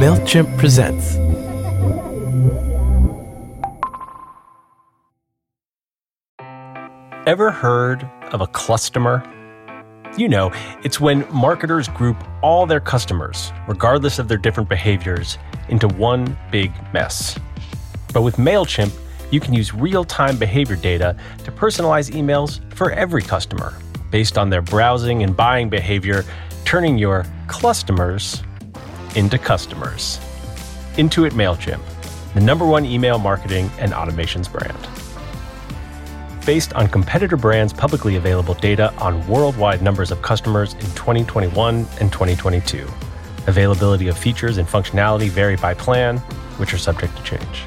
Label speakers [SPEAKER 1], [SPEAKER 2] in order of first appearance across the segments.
[SPEAKER 1] MailChimp presents.
[SPEAKER 2] Ever heard of a cluster? You know, it's when marketers group all their customers, regardless of their different behaviors, into one big mess. But with MailChimp, you can use real time behavior data to personalize emails for every customer based on their browsing and buying behavior, turning your customers into customers. Intuit MailChimp, the number one email marketing and automations brand. Based on competitor brands' publicly available data on worldwide numbers of customers in 2021 and 2022. Availability of features and functionality vary by plan, which are subject to change.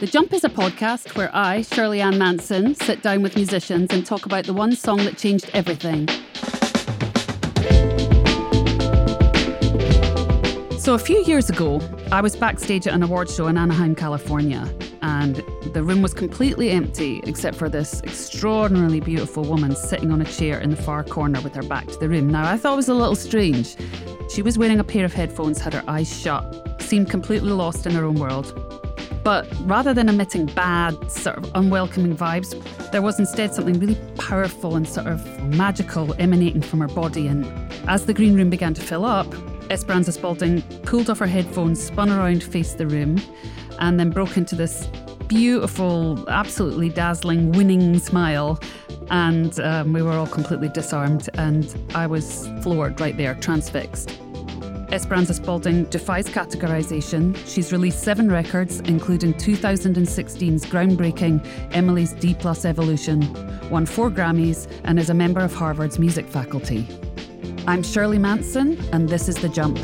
[SPEAKER 3] The Jump is a podcast where I, Shirley Ann Manson, sit down with musicians and talk about the one song that changed everything. So, a few years ago, I was backstage at an award show in Anaheim, California, and the room was completely empty except for this extraordinarily beautiful woman sitting on a chair in the far corner with her back to the room. Now, I thought it was a little strange. She was wearing a pair of headphones, had her eyes shut, seemed completely lost in her own world. But rather than emitting bad, sort of unwelcoming vibes, there was instead something really powerful and sort of magical emanating from her body. And as the green room began to fill up, Esperanza Spalding pulled off her headphones, spun around, faced the room, and then broke into this beautiful, absolutely dazzling, winning smile. And um, we were all completely disarmed, and I was floored right there, transfixed. Esperanza Spalding defies categorization. She's released seven records, including 2016's groundbreaking Emily's D Plus Evolution, won four Grammys, and is a member of Harvard's music faculty. I'm Shirley Manson, and this is The Jump.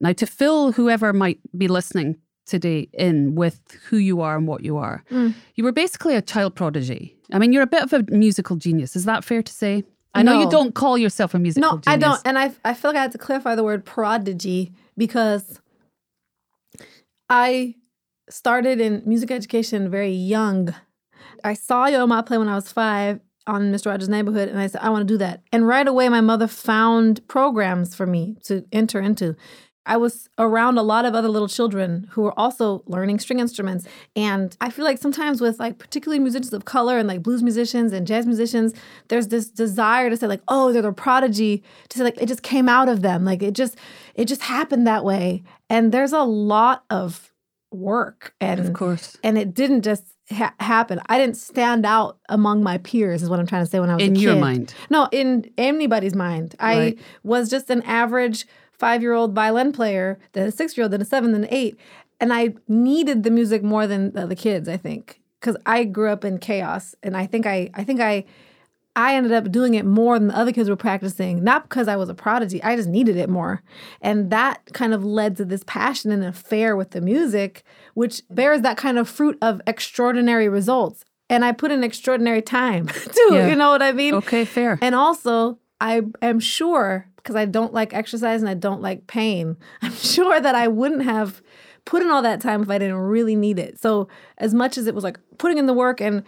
[SPEAKER 3] Now, to fill whoever might be listening today in with who you are and what you are,
[SPEAKER 4] Mm.
[SPEAKER 3] you were basically a child prodigy. I mean, you're a bit of a musical genius. Is that fair to say? I know you don't call yourself a musical
[SPEAKER 4] No,
[SPEAKER 3] genius.
[SPEAKER 4] I don't. And I, I feel like I had to clarify the word prodigy because I started in music education very young. I saw Yo Ma play when I was five on Mr. Rogers' Neighborhood, and I said, I want to do that. And right away, my mother found programs for me to enter into. I was around a lot of other little children who were also learning string instruments. And I feel like sometimes with like particularly musicians of color and like blues musicians and jazz musicians, there's this desire to say like, oh, they're the prodigy, to say like it just came out of them. Like it just it just happened that way. And there's a lot of work and
[SPEAKER 3] Of course.
[SPEAKER 4] and it didn't just ha- happen. I didn't stand out among my peers, is what I'm trying to say. When I was
[SPEAKER 3] In
[SPEAKER 4] a
[SPEAKER 3] your mind.
[SPEAKER 4] no, in anybody's mind. I
[SPEAKER 3] Right.
[SPEAKER 4] was just an average five year old violin player, then a six year old, then a seven, then an eight, and I needed the music more than the, the kids. I think because I grew up in chaos, and I think I I think I. I ended up doing it more than the other kids were practicing, not because I was a prodigy. I just needed it more. And that kind of led to this passion and affair with the music, which bears that kind of fruit of extraordinary results. And I put in extraordinary time too.
[SPEAKER 3] Yeah.
[SPEAKER 4] You know what I mean?
[SPEAKER 3] Okay, fair.
[SPEAKER 4] And also, I am sure, because I don't like exercise and I don't like pain, I'm sure that I wouldn't have put in all that time if I didn't really need it. So, as much as it was like putting in the work and,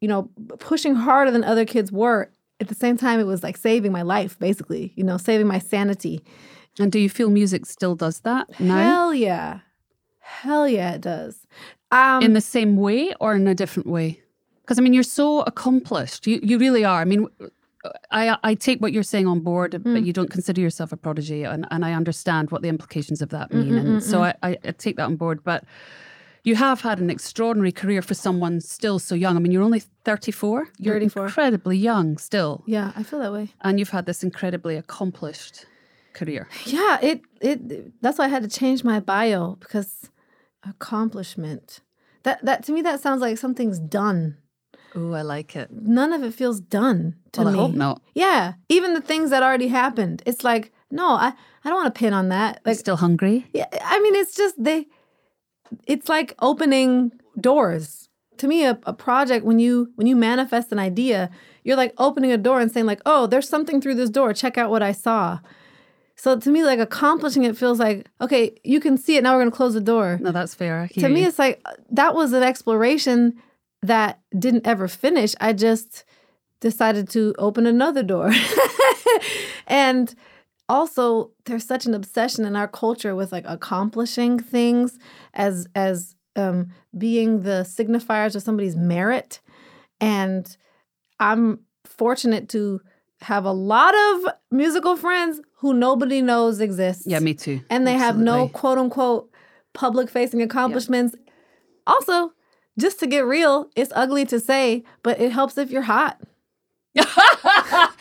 [SPEAKER 4] you know, pushing harder than other kids were, at the same time, it was like saving my life, basically, you know, saving my sanity.
[SPEAKER 3] And do you feel music still does that now?
[SPEAKER 4] Hell yeah. Hell yeah, it does. Um,
[SPEAKER 3] in the same way or in a different way? Because I mean, you're so accomplished. You you really are. I mean, I I take what you're saying on board,
[SPEAKER 4] Hmm.
[SPEAKER 3] but you don't consider yourself a prodigy, and, and I understand what the implications of that mean,
[SPEAKER 4] Mm,
[SPEAKER 3] and so I, I I take that on board. But you have had an extraordinary career for someone still so young. I mean, you're only 34. You're
[SPEAKER 4] 34.
[SPEAKER 3] incredibly young still,
[SPEAKER 4] yeah, I feel that way.
[SPEAKER 3] and you've had this incredibly accomplished career.
[SPEAKER 4] Yeah, it it that's why I had to change my bio because accomplishment. That that to me that sounds like something's done.
[SPEAKER 3] Oh, I like it.
[SPEAKER 4] None of it feels done to
[SPEAKER 3] Well,
[SPEAKER 4] me.
[SPEAKER 3] I hope not.
[SPEAKER 4] Yeah, even the things that already happened. It's like, no, I I don't want to pin on that. Like
[SPEAKER 3] still hungry.
[SPEAKER 4] yeah, I mean it's just they it's like opening doors. To me a, a project when you when you manifest an idea, you're like opening a door and saying like, "Oh, there's something through this door. Check out what I saw." So to me, like accomplishing it feels like, okay, you can see it. Now we're going to close the door.
[SPEAKER 3] No, that's fair.
[SPEAKER 4] To me, it's like uh, that was an exploration that didn't ever finish. I just decided to open another door. and also, there's such an obsession in our culture with like accomplishing things as as um, being the signifiers of somebody's merit. And I'm fortunate to have a lot of musical friends who nobody knows exist
[SPEAKER 3] yeah, me too.
[SPEAKER 4] and they have no quote unquote public facing accomplishments. Also, just to get real, it's ugly to say, but it helps if you're hot.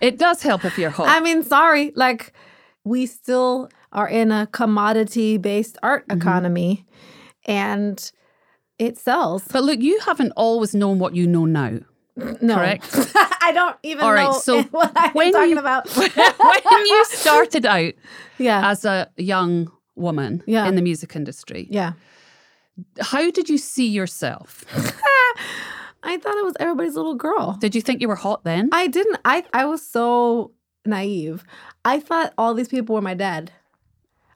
[SPEAKER 3] It does help if you're hot.
[SPEAKER 4] I mean, sorry, like we still are in a commodity based art
[SPEAKER 3] Mm-hmm.
[SPEAKER 4] economy and it sells.
[SPEAKER 3] but look, you haven't always known what you know now.
[SPEAKER 4] No.
[SPEAKER 3] correct.
[SPEAKER 4] I don't even
[SPEAKER 3] All right,
[SPEAKER 4] know
[SPEAKER 3] so
[SPEAKER 4] what I'm
[SPEAKER 3] when
[SPEAKER 4] talking
[SPEAKER 3] you-
[SPEAKER 4] about.
[SPEAKER 3] when you started out
[SPEAKER 4] yeah.
[SPEAKER 3] as a young woman
[SPEAKER 4] Yeah.
[SPEAKER 3] in the music industry,
[SPEAKER 4] yeah.
[SPEAKER 3] How did you see yourself?
[SPEAKER 4] I thought it was everybody's little girl.
[SPEAKER 3] Did you think you were hot then?
[SPEAKER 4] I didn't. I I was so naive. I thought all these people were my dad.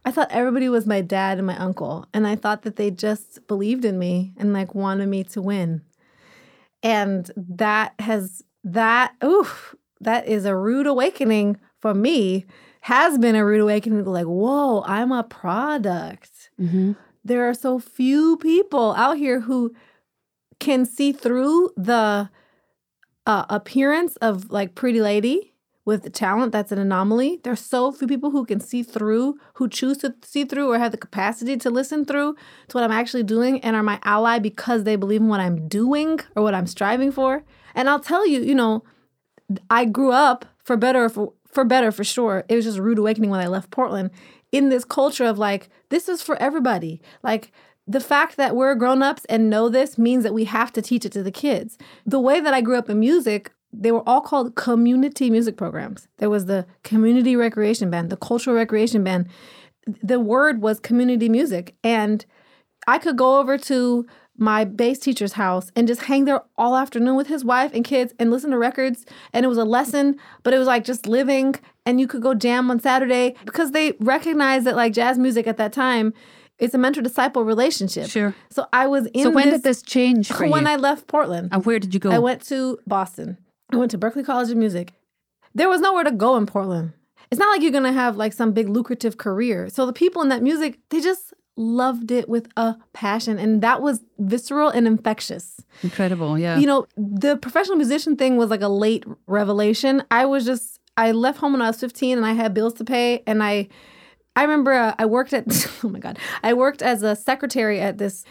[SPEAKER 4] I thought everybody was my dad and my uncle, and I thought that they just believed in me and like wanted me to win. And that has that oof, that is a rude awakening for me. Has been a rude awakening like, whoa, I'm a product
[SPEAKER 3] mm-hmm.
[SPEAKER 4] There are so few people out here who can see through the uh, appearance of like pretty lady with the talent that's an anomaly there's so few people who can see through who choose to see through or have the capacity to listen through to what i'm actually doing and are my ally because they believe in what i'm doing or what i'm striving for and i'll tell you you know I grew up for better for for better for sure. It was just a rude awakening when I left Portland in this culture of like this is for everybody. Like the fact that we're grown-ups and know this means that we have to teach it to the kids. The way that I grew up in music, they were all called community music programs. There was the community recreation band, the cultural recreation band. The word was community music and I could go over to my bass teacher's house and just hang there all afternoon with his wife and kids and listen to records. And it was a lesson, but it was like just living. And you could go jam on Saturday because they recognized that like jazz music at that time, it's a mentor disciple relationship.
[SPEAKER 3] Sure.
[SPEAKER 4] So I was in.
[SPEAKER 3] So when
[SPEAKER 4] this,
[SPEAKER 3] did this change for
[SPEAKER 4] When
[SPEAKER 3] you?
[SPEAKER 4] I left Portland,
[SPEAKER 3] and where did you go?
[SPEAKER 4] I went to Boston. I went to Berklee College of Music. There was nowhere to go in Portland. It's not like you're gonna have like some big lucrative career. So the people in that music, they just loved it with a passion, and that was visceral and infectious.
[SPEAKER 3] Incredible, yeah.
[SPEAKER 4] You know, the professional musician thing was like a late revelation. I was just I left home when I was 15 and I had bills to pay and I I remember uh, I worked at oh my god. I worked as a secretary at this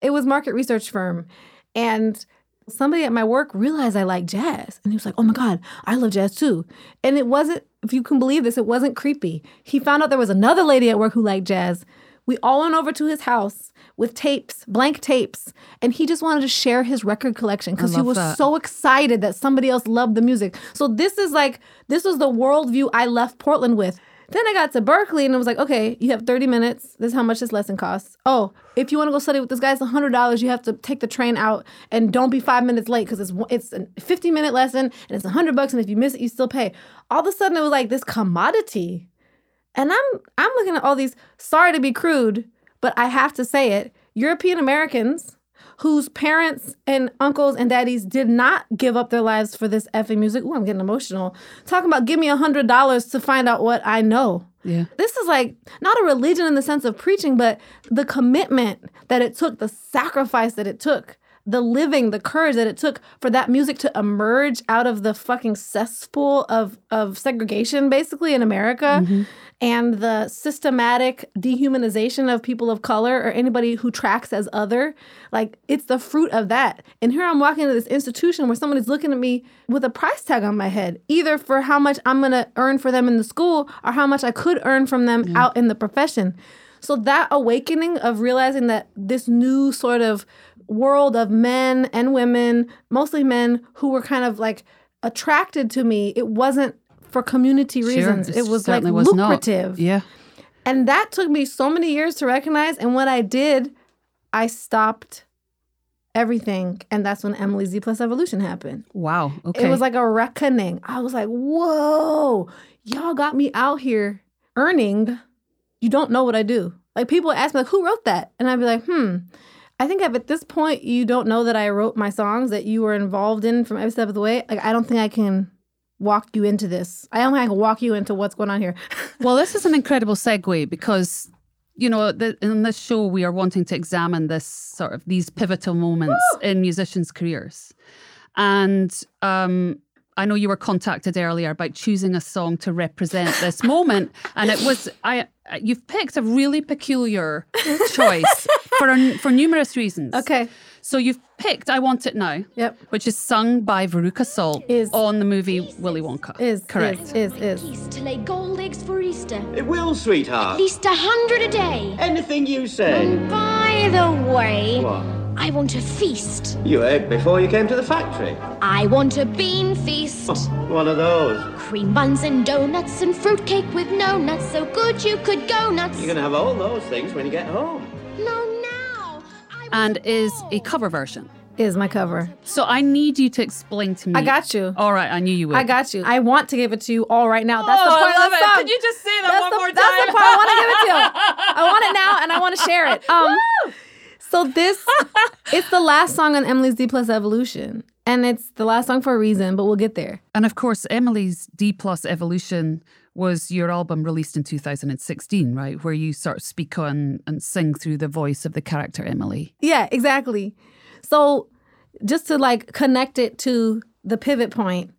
[SPEAKER 4] it was market research firm and somebody at my work realized I like jazz and he was like, "Oh my god, I love jazz too." And it wasn't if you can believe this, it wasn't creepy. He found out there was another lady at work who liked jazz. We all went over to his house with tapes, blank tapes, and he just wanted to share his record collection because he was
[SPEAKER 3] that.
[SPEAKER 4] so excited that somebody else loved the music. So this is like this was the worldview I left Portland with. Then I got to Berklee and it was like, okay, you have 30 minutes. This is how much this lesson costs. Oh, if you want to go study with this guy, it's $100. You have to take the train out and don't be five minutes late because it's it's a 50 minute lesson and it's 100 bucks. And if you miss it, you still pay. All of a sudden, it was like this commodity. And I'm I'm looking at all these, sorry to be crude, but I have to say it, European Americans whose parents and uncles and daddies did not give up their lives for this effing music. Ooh, I'm getting emotional. Talking about give me a hundred dollars to find out what I know.
[SPEAKER 3] yeah.
[SPEAKER 4] This is like not a religion in the sense of preaching, but the commitment that it took, the sacrifice that it took, the living, the courage that it took for that music to emerge out of the fucking cesspool of of segregation, basically in America, mm-hmm. and the systematic dehumanization of people of color or anybody who tracks as other. Like it's the fruit of that. And here I'm walking into this institution where someone is looking at me with a price tag on my head, either for how much I'm gonna earn for them in the school or how much I could earn from them out in the profession. So that awakening of realizing that this new sort of world of men and women, mostly men, who were kind of like attracted to me, it wasn't for community reasons. it was like
[SPEAKER 3] was not.
[SPEAKER 4] lucrative.
[SPEAKER 3] Yeah.
[SPEAKER 4] And that took me so many years to recognize. And when I did, I stopped everything. And that's when Emily's D plus evolution happened.
[SPEAKER 3] Wow. Okay.
[SPEAKER 4] It was like a reckoning. I was like, whoa, y'all got me out here earning, you don't know what I do. Like people ask me, like, who wrote that? And I'd be like, hmm. I think if at this point you don't know that I wrote my songs that you were involved in from every step of the way, like I don't think I can walk you into this. I don't think I can walk you into what's going on here.
[SPEAKER 3] Well, this is an incredible segue because, you know, the, in this show, we are wanting to examine this sort of these pivotal moments in musicians' careers. And um, I know you were contacted earlier about choosing a song to represent this moment. And it was, I, you've picked a really peculiar choice for, for numerous reasons.
[SPEAKER 4] okay.
[SPEAKER 3] So you've picked I Want It Now,
[SPEAKER 4] Yep.
[SPEAKER 3] which is sung by Veruca Salt
[SPEAKER 4] Is-
[SPEAKER 3] on the movie Willy Wonka.
[SPEAKER 4] Is
[SPEAKER 3] correct.
[SPEAKER 4] Is is, is.
[SPEAKER 1] To lay gold eggs for Easter.
[SPEAKER 5] It will, sweetheart.
[SPEAKER 1] At least a hundred a day.
[SPEAKER 5] Anything you say.
[SPEAKER 1] And by the way,
[SPEAKER 5] What?
[SPEAKER 1] I want a feast.
[SPEAKER 5] You ate before you came to the factory.
[SPEAKER 1] I want a bean feast.
[SPEAKER 5] Oh, one of those.
[SPEAKER 1] Cream buns and donuts and fruitcake with no nuts. So good you could go nuts.
[SPEAKER 5] You're gonna have all those things when you get home.
[SPEAKER 1] No, now. I want
[SPEAKER 3] And is a cover version.
[SPEAKER 4] Is my cover.
[SPEAKER 3] So I need you to explain to me.
[SPEAKER 4] I got you.
[SPEAKER 3] All right, I knew you would.
[SPEAKER 4] I got you. I want to give it to you all right now. That's the
[SPEAKER 3] Oh, I
[SPEAKER 4] part
[SPEAKER 3] love
[SPEAKER 4] of the
[SPEAKER 3] it.
[SPEAKER 4] song.
[SPEAKER 3] Could you just say that
[SPEAKER 4] that's
[SPEAKER 3] one
[SPEAKER 4] the,
[SPEAKER 3] more
[SPEAKER 4] That's the part I want to give it to you. I want it now and I want to share it. Um, so this, it's the last song on Emily's D plus Evolution. And it's the last song for a reason, but we'll get there.
[SPEAKER 3] And of course, Emily's D plus Evolution was your album released in 2016, right? Where you sort of speak on and sing through the voice of the character Emily.
[SPEAKER 4] Yeah, exactly. So just to like connect it to the pivot point,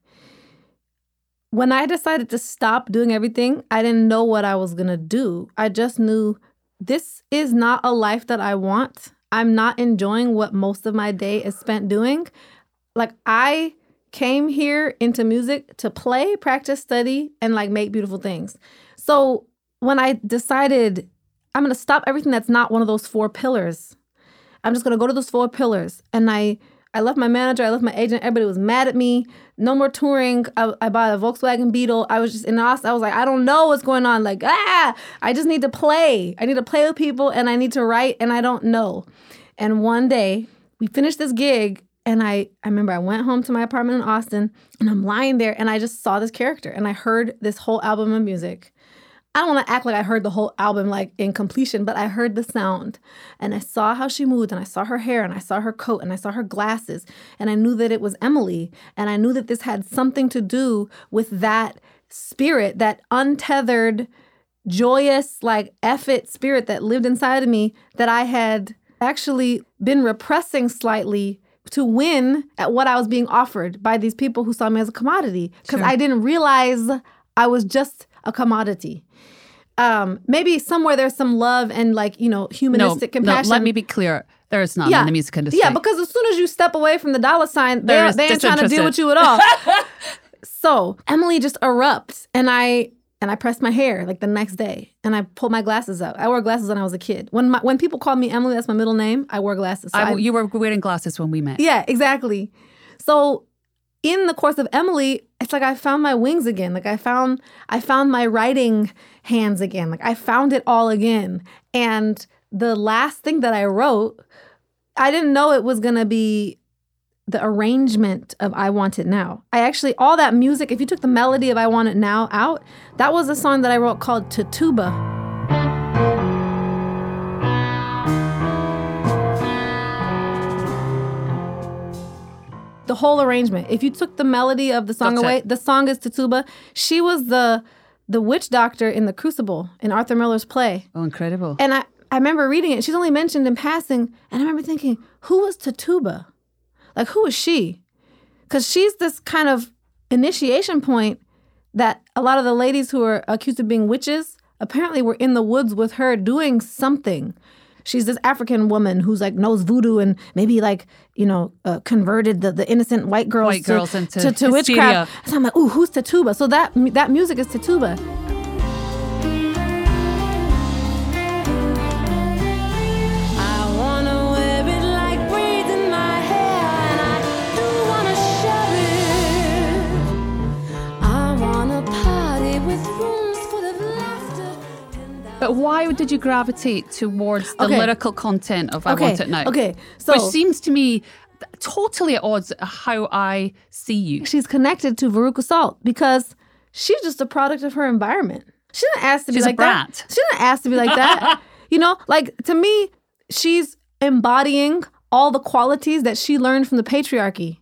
[SPEAKER 4] when I decided to stop doing everything, I didn't know what I was going to do. I just knew this is not a life that I want. I'm not enjoying what most of my day is spent doing. Like I came here into music to play, practice, study, and like make beautiful things. So when I decided I'm to stop everything that's not one of those four pillars, I'm just to go to those four pillars. And I I left my manager, I left my agent. Everybody was mad at me. No more touring. I, I bought a Volkswagen Beetle. I was just in Austin. I was like, I don't know what's going on. Like, ah, I just need to play. I need to play with people and I need to write and I don't know. And one day we finished this gig and I, I remember I went home to my apartment in Austin and I'm lying there and I just saw this character and I heard this whole album of music. I don't want to act like I heard the whole album like in completion, but I heard the sound and I saw how she moved and I saw her hair and I saw her coat and I saw her glasses and I knew that it was Emily and I knew that this had something to do with that spirit, that untethered, joyous, like effort spirit that lived inside of me that I had actually been repressing slightly to win at what I was being offered by these people who saw me as a commodity because
[SPEAKER 3] Sure.
[SPEAKER 4] I didn't realize I was just a commodity. Um, maybe somewhere there's some love and like you know
[SPEAKER 3] No,
[SPEAKER 4] humanistic
[SPEAKER 3] no,
[SPEAKER 4] compassion.
[SPEAKER 3] let me be clear. There is none in the music industry.
[SPEAKER 4] Yeah, because as soon as you step away from the dollar sign,
[SPEAKER 3] There
[SPEAKER 4] they
[SPEAKER 3] is
[SPEAKER 4] they ain't trying to deal with you at all. so Emily just erupts, and I and I pressed my hair like the next day, and I pulled my glasses out. I wore glasses when I was a kid. When my, when people called me Emily, that's my middle name. I wore glasses. So
[SPEAKER 3] I,
[SPEAKER 4] I-
[SPEAKER 3] you were wearing glasses when we met.
[SPEAKER 4] yeah, exactly. So in the course of Emily, it's like I found my wings again. Like I found I found my writing hands again. Like I found it all again. And the last thing that I wrote, I didn't know it was gonna be the arrangement of I Want It Now. I actually all that music, if you took the melody of I Want It Now out, that was a song that I wrote called Tituba. the whole arrangement. If you took the melody of the song
[SPEAKER 3] That's
[SPEAKER 4] away,
[SPEAKER 3] it.
[SPEAKER 4] the song is Tituba. She was the the witch doctor in the Crucible in Arthur Miller's play.
[SPEAKER 3] Oh, incredible.
[SPEAKER 4] And I, I remember reading it. She's only mentioned in passing. And I remember thinking, who was Tituba? Like, who is she? Because she's this kind of initiation point that a lot of the ladies who are accused of being witches apparently were in the woods with her doing something. She's this African woman who's like knows voodoo and maybe like you know uh, converted the, the innocent white girls
[SPEAKER 3] White
[SPEAKER 4] to,
[SPEAKER 3] girls into
[SPEAKER 4] to, to witchcraft. So I'm like, ooh, who's Tituba? So that that music is
[SPEAKER 6] Tituba.
[SPEAKER 3] But why did you gravitate towards the
[SPEAKER 4] Okay.
[SPEAKER 3] lyrical content of I
[SPEAKER 4] Okay,
[SPEAKER 3] Want It Now?
[SPEAKER 4] okay, so-
[SPEAKER 3] Which seems to me totally at odds how I see you.
[SPEAKER 4] she's connected to Veruca Salt because she's just a product of her environment. She didn't ask to
[SPEAKER 3] She's a
[SPEAKER 4] be like that.
[SPEAKER 3] brat.
[SPEAKER 4] She didn't ask to be like that. you know, like to me, she's embodying all the qualities that she learned from the patriarchy.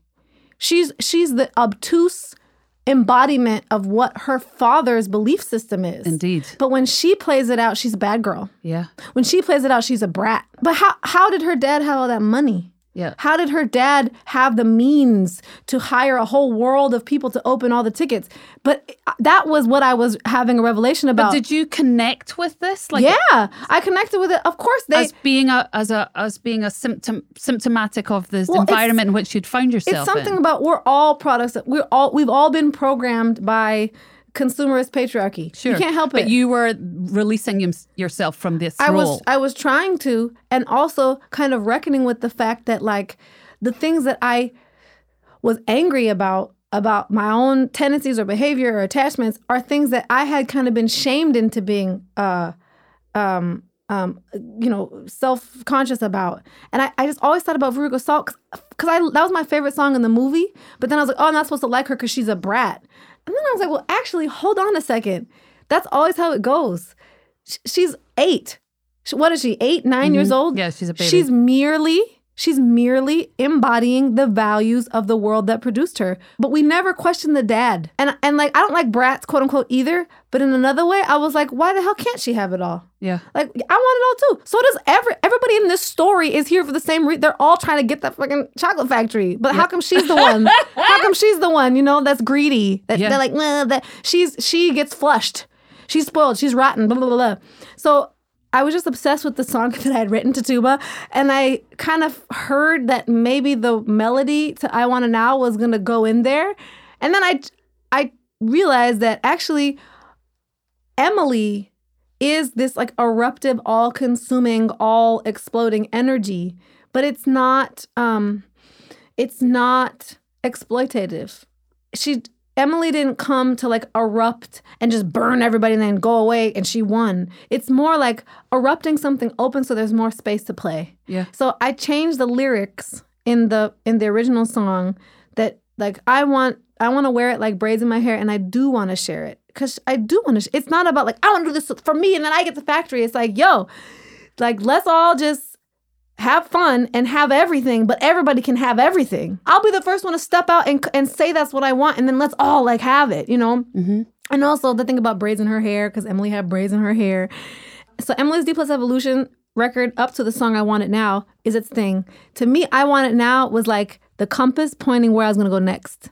[SPEAKER 4] She's she's the obtuse embodiment of what her father's belief system is.
[SPEAKER 3] Indeed.
[SPEAKER 4] But when she plays it out, she's a bad girl.
[SPEAKER 3] Yeah.
[SPEAKER 4] When she plays it out, she's a brat. But how how did her dad have all that money?
[SPEAKER 3] Yeah.
[SPEAKER 4] How did her dad have the means to hire a whole world of people to open all the tickets? But uh, that was what I was having a revelation about.
[SPEAKER 3] But did you connect with this? Like
[SPEAKER 4] yeah, I connected with it. Of course, they.
[SPEAKER 3] as being a as a as being a symptom symptomatic of the
[SPEAKER 4] Well,
[SPEAKER 3] environment in which you'd found yourself.
[SPEAKER 4] it's something
[SPEAKER 3] in.
[SPEAKER 4] about we're all products. That we're all we've all been programmed by consumerist patriarchy.
[SPEAKER 3] Sure.
[SPEAKER 4] you can't help it.
[SPEAKER 3] But you were releasing yourself from this
[SPEAKER 4] I
[SPEAKER 3] role.
[SPEAKER 4] was I was trying to, and also kind of reckoning with the fact that like the things that I was angry about about my own tendencies or behavior or attachments are things that I had kind of been shamed into being uh um um you know self conscious about and I, I just always thought about Veruca Salt because I that was my favorite song in the movie but then I was like oh I'm not supposed to like her because she's a brat and then I was like well actually hold on a second that's always how it goes she's eight what is she eight 9 years old
[SPEAKER 3] Mm-hmm. Yeah, she's a baby.
[SPEAKER 4] she's merely she's merely embodying the values of the world that produced her but we never question the dad and and like i don't like brats quote unquote either but in another way i was like why the hell can't she have it all
[SPEAKER 3] yeah.
[SPEAKER 4] like I want it all too. So does every everybody in this story is here for the same reason. They're all trying to get that fucking chocolate factory. But how come she's the one? how come she's the one? You know that's greedy. That
[SPEAKER 3] Yeah.
[SPEAKER 4] they're like nah, that she's she gets flushed. She's spoiled. She's rotten. Blah blah blah. blah. So I was just obsessed with the song that I had written Tituba, and I kind of heard that maybe the melody to "I Want It Now" was gonna go in there, and then I I realized that actually Emily is this like eruptive, all consuming, all exploding energy, but it's not um it's not exploitative. She Emily didn't come to like erupt and just burn everybody and then go away and she won. It's more like erupting something open so there's more space to play.
[SPEAKER 3] Yeah.
[SPEAKER 4] So I changed the lyrics in the in the original song that like I want I want to wear it like braids in my hair and I do want to share it cuz I do want to sh- it's not about like I want to do this for me and then I get the factory. It's like, yo, like let's all just have fun and have everything, but everybody can have everything. I'll be the first one to step out and and say that's what I want and then let's all like have it, you know?
[SPEAKER 3] Mm-hmm.
[SPEAKER 4] And also the thing about braids in her hair, because Emily had braids in her hair. So Emily's D plus evolution record up to the song I Want It Now is its thing. To me, I Want It Now was like the compass pointing where I was gonna go next.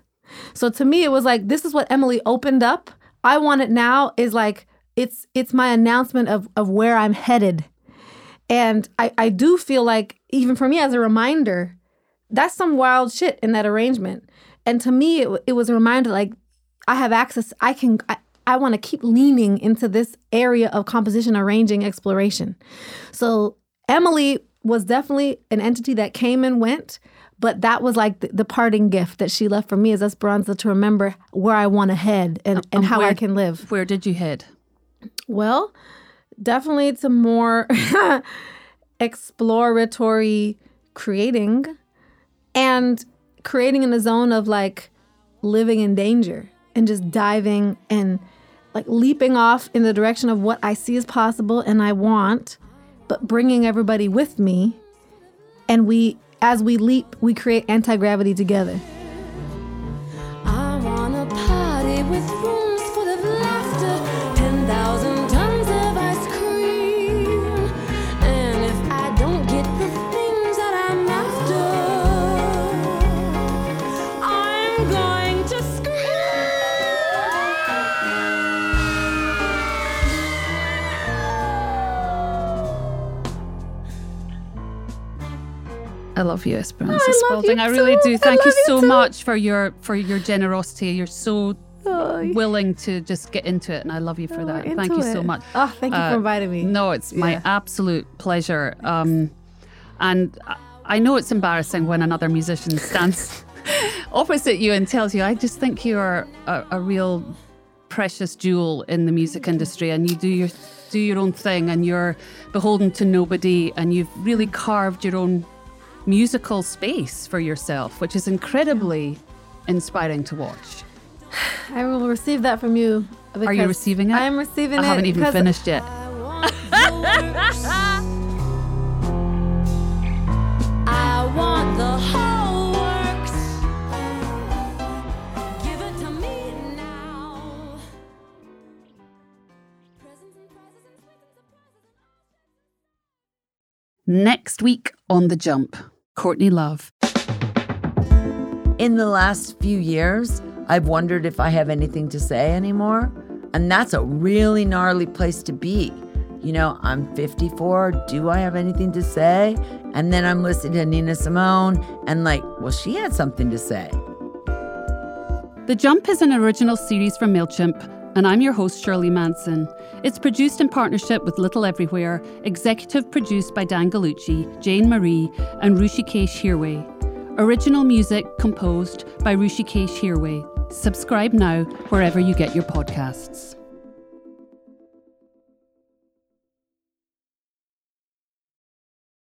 [SPEAKER 4] So to me, it was like this is what Emily opened up. I Want It Now is like it's it's my announcement of of where I'm headed. And I, I do feel like, even for me as a reminder, that's some wild shit in that arrangement. And to me, it, it was a reminder like, I have access, I can, I, I want to keep leaning into this area of composition, arranging, exploration. So Emily was definitely an entity that came and went, but that was like the, the parting gift that she left for me as Esperanza to remember where I want to head and, uh, and,
[SPEAKER 3] And
[SPEAKER 4] how I can live.
[SPEAKER 3] Where did you head?
[SPEAKER 4] Well, definitely to more exploratory creating and creating in a zone of like living in danger and just diving and like leaping off in the direction of what I see as possible and I want, but bringing everybody with me. And we, as we leap, we create anti gravity together.
[SPEAKER 3] Love you, Esperanza
[SPEAKER 4] I
[SPEAKER 3] Spalding.
[SPEAKER 4] you
[SPEAKER 3] I really do. Thank you
[SPEAKER 4] you
[SPEAKER 3] so much for your for your generosity. You're so
[SPEAKER 4] Oh,
[SPEAKER 3] willing to just get into it, and I love you for that. Thank you so much.
[SPEAKER 4] Oh, thank you
[SPEAKER 3] Uh,
[SPEAKER 4] for inviting me.
[SPEAKER 3] No, it's my
[SPEAKER 4] Yeah.
[SPEAKER 3] absolute pleasure. Um, and I- know it's embarrassing when another musician stands opposite you and tells you, I just think you're a, a real precious jewel in the music industry and you do your do your own thing and you're beholden to nobody and you've really carved your own musical space for yourself, which is incredibly inspiring to watch.
[SPEAKER 4] I will receive that from you
[SPEAKER 3] Are you receiving it?
[SPEAKER 4] I am receiving it.
[SPEAKER 3] I haven't even finished yet.
[SPEAKER 6] I want the whole works. Give it to me now. Presents and prizes and sweets and surprises and
[SPEAKER 3] Next week on The Jump, Courtney Love.
[SPEAKER 7] In the last few years, I've wondered if I have anything to say anymore. And that's a really gnarly place to be. You know, I'm 54. Do I have anything to say? And then I'm listening to Nina Simone and, like, well, she had something to say.
[SPEAKER 3] The Jump is an original series from MailChimp, and I'm your host, Shirley Manson. It's produced in partnership with Little Everywhere, executive produced by Dan Gallucci, Jane Marie, and Hrishikesh Hirway. Original music composed by Hrishikesh Hirway. Subscribe now wherever you get your podcasts.